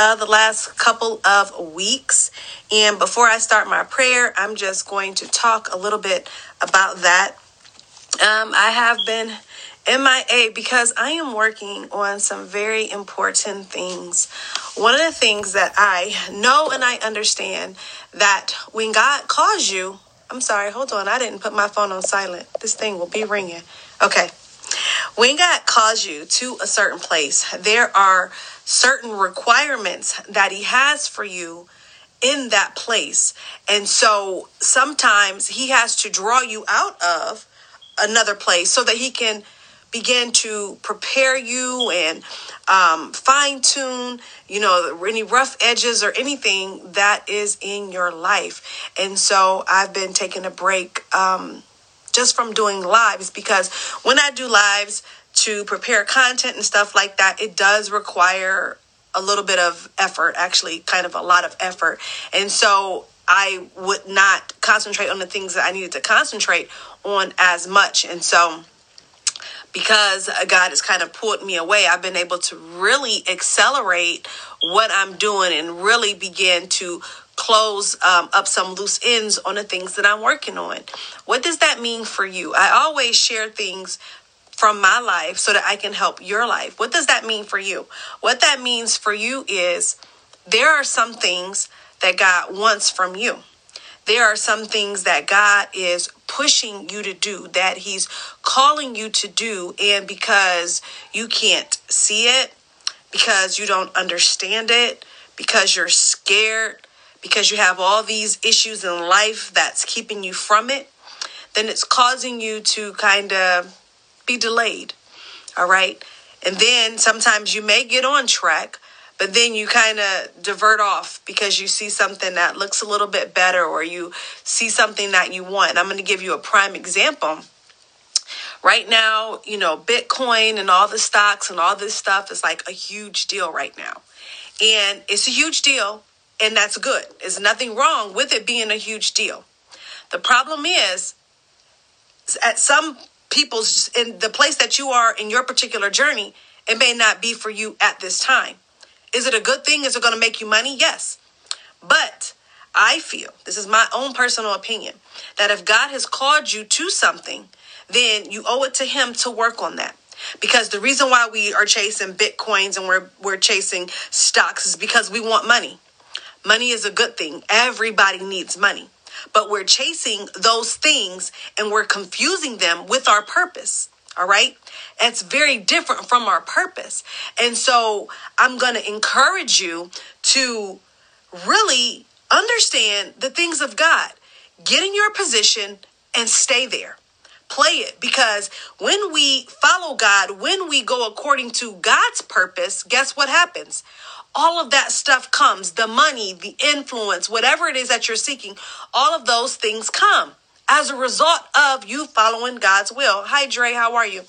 uh, the last couple of weeks. And before I start my prayer, I'm just going to talk a little bit about that. Um, I have been MIA because I am working on some very important things. One of the things that I know and I understand that when God calls you, I'm sorry, hold on, I didn't put my phone on silent. This thing will be ringing. Okay. When God calls you to a certain place, there are certain requirements that He has for you in that place. And so sometimes He has to draw you out of another place so that He can begin to prepare you and um, fine tune, you know, any rough edges or anything that is in your life. And so I've been taking a break um, just from doing lives because when I do lives to prepare content and stuff like that, it does require a little bit of effort, actually, kind of a lot of effort. And so I would not concentrate on the things that I needed to concentrate on as much. And so because God has kind of pulled me away, I've been able to really accelerate what I'm doing and really begin to close um, up some loose ends on the things that I'm working on. What does that mean for you? I always share things from my life so that I can help your life. What does that mean for you? What that means for you is there are some things that God wants from you. There are some things that God is pushing you to do, that He's calling you to do. And because you can't see it, because you don't understand it, because you're scared, because you have all these issues in life that's keeping you from it, then it's causing you to kind of be delayed. All right. And then sometimes you may get on track, but then you kind of divert off because you see something that looks a little bit better or you see something that you want. I'm going to give you a prime example. Right now, you know, Bitcoin and all the stocks and all this stuff is like a huge deal right now. And it's a huge deal, and that's good. There's nothing wrong with it being a huge deal. The problem is, at some people's in the place that you are in your particular journey, it may not be for you at this time. Is it a good thing? Is it going to make you money? Yes. But I feel, this is my own personal opinion, that if God has called you to something, then you owe it to Him to work on that. Because the reason why we are chasing bitcoins and we're we're chasing stocks is because we want money. Money is a good thing. Everybody needs money. But we're chasing those things and we're confusing them with our purpose. All right. It's very different from our purpose. And so I'm going to encourage you to really understand the things of God. Get in your position and stay there. Play it because when we follow God, when we go according to God's purpose, guess what happens? All of that stuff comes the money, the influence, whatever it is that you're seeking, all of those things come as a result of you following God's will. Hi, Dre, how are you?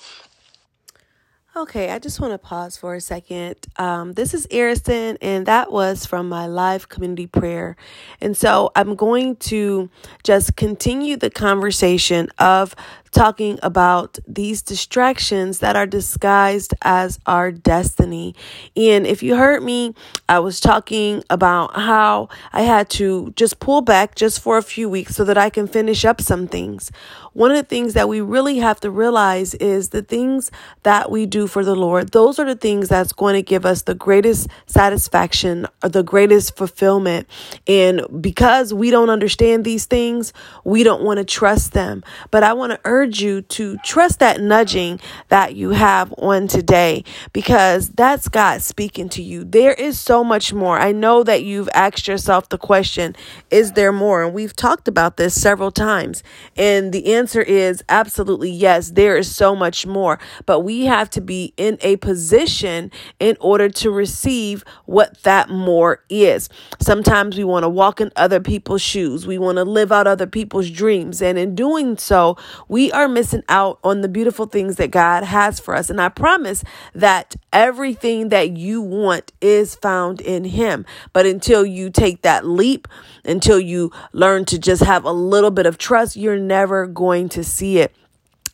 Okay, I just want to pause for a second. Um, this is Arison, and that was from my live community prayer. And so I'm going to just continue the conversation of talking about these distractions that are disguised as our destiny. And if you heard me, I was talking about how I had to just pull back just for a few weeks so that I can finish up some things. One of the things that we really have to realize is the things that we do for the Lord, those are the things that's going to give us the greatest satisfaction or the greatest fulfillment. And because we don't understand these things, we don't want to trust them. But I want to urge you to trust that nudging that you have on today because that's God speaking to you. There is so much more. I know that you've asked yourself the question, is there more? And we've talked about this several times. And the answer is absolutely yes, there is so much more. But we have to be in a position in order to receive what that more is. Sometimes we want to walk in other people's shoes, we want to live out other people's dreams. And in doing so, we are missing out on the beautiful things that God has for us. And I promise that everything that you want is found in Him. But until you take that leap, until you learn to just have a little bit of trust, you're never going to see it.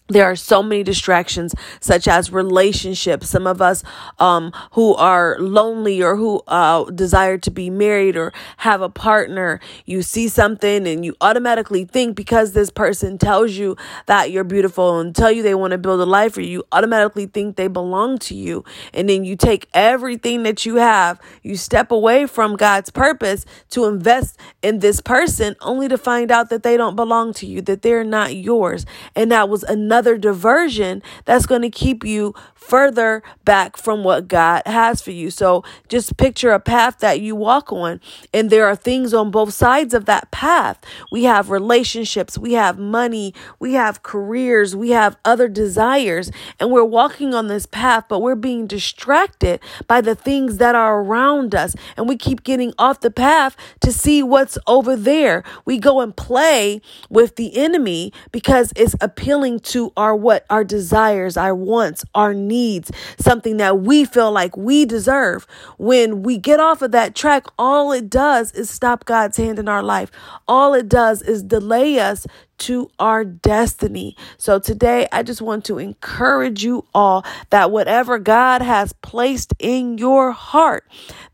There are so many distractions such as relationships. Some of us um, who are lonely or who uh, desire to be married or have a partner you see something and you automatically think because this person tells you that you're beautiful and tell you they want to build a life for you automatically think they belong to you. And then you take everything that you have you step away from god's purpose to invest in this person only to find out that they don't belong to you that they're not yours. And that was another another diversion that's going to keep you further back from what God has for you. So just picture a path that you walk on, and there are things on both sides of that path. We have relationships, we have money, we have careers, we have other desires, and we're walking on this path, but we're being distracted by the things that are around us, and we keep getting off the path to see what's over there. We go and play with the enemy because it's appealing to our what our desires, our wants, our needs, something that we feel like we deserve. When we get off of that track, all it does is stop God's hand in our life. All it does is delay us to our destiny. So today, I just want to encourage you all that whatever God has placed in your heart,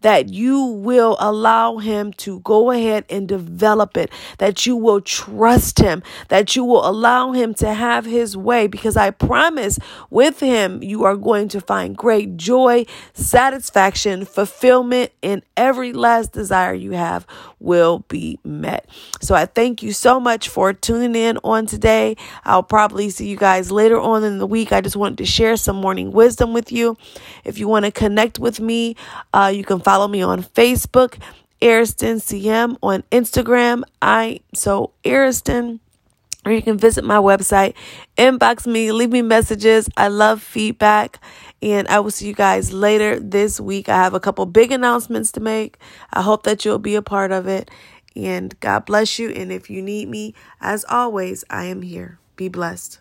that you will allow Him to go ahead and develop it, that you will trust Him, that you will allow Him to have His way, because I promise with Him, you are going to find great joy, satisfaction, fulfillment, and every last desire you have will be met. So I thank you so much for tuning in on today. I'll probably see you guys later on in the week. I just wanted to share some morning wisdom with you. If you want to connect with me, uh, you can follow me on Facebook, Ariston CM on Instagram. I so Ariston or you can visit my website, inbox me, leave me messages. I love feedback, and I will see you guys later this week. I have a couple big announcements to make. I hope that you'll be a part of it. And God bless you. And if you need me, as always, I am here. Be blessed.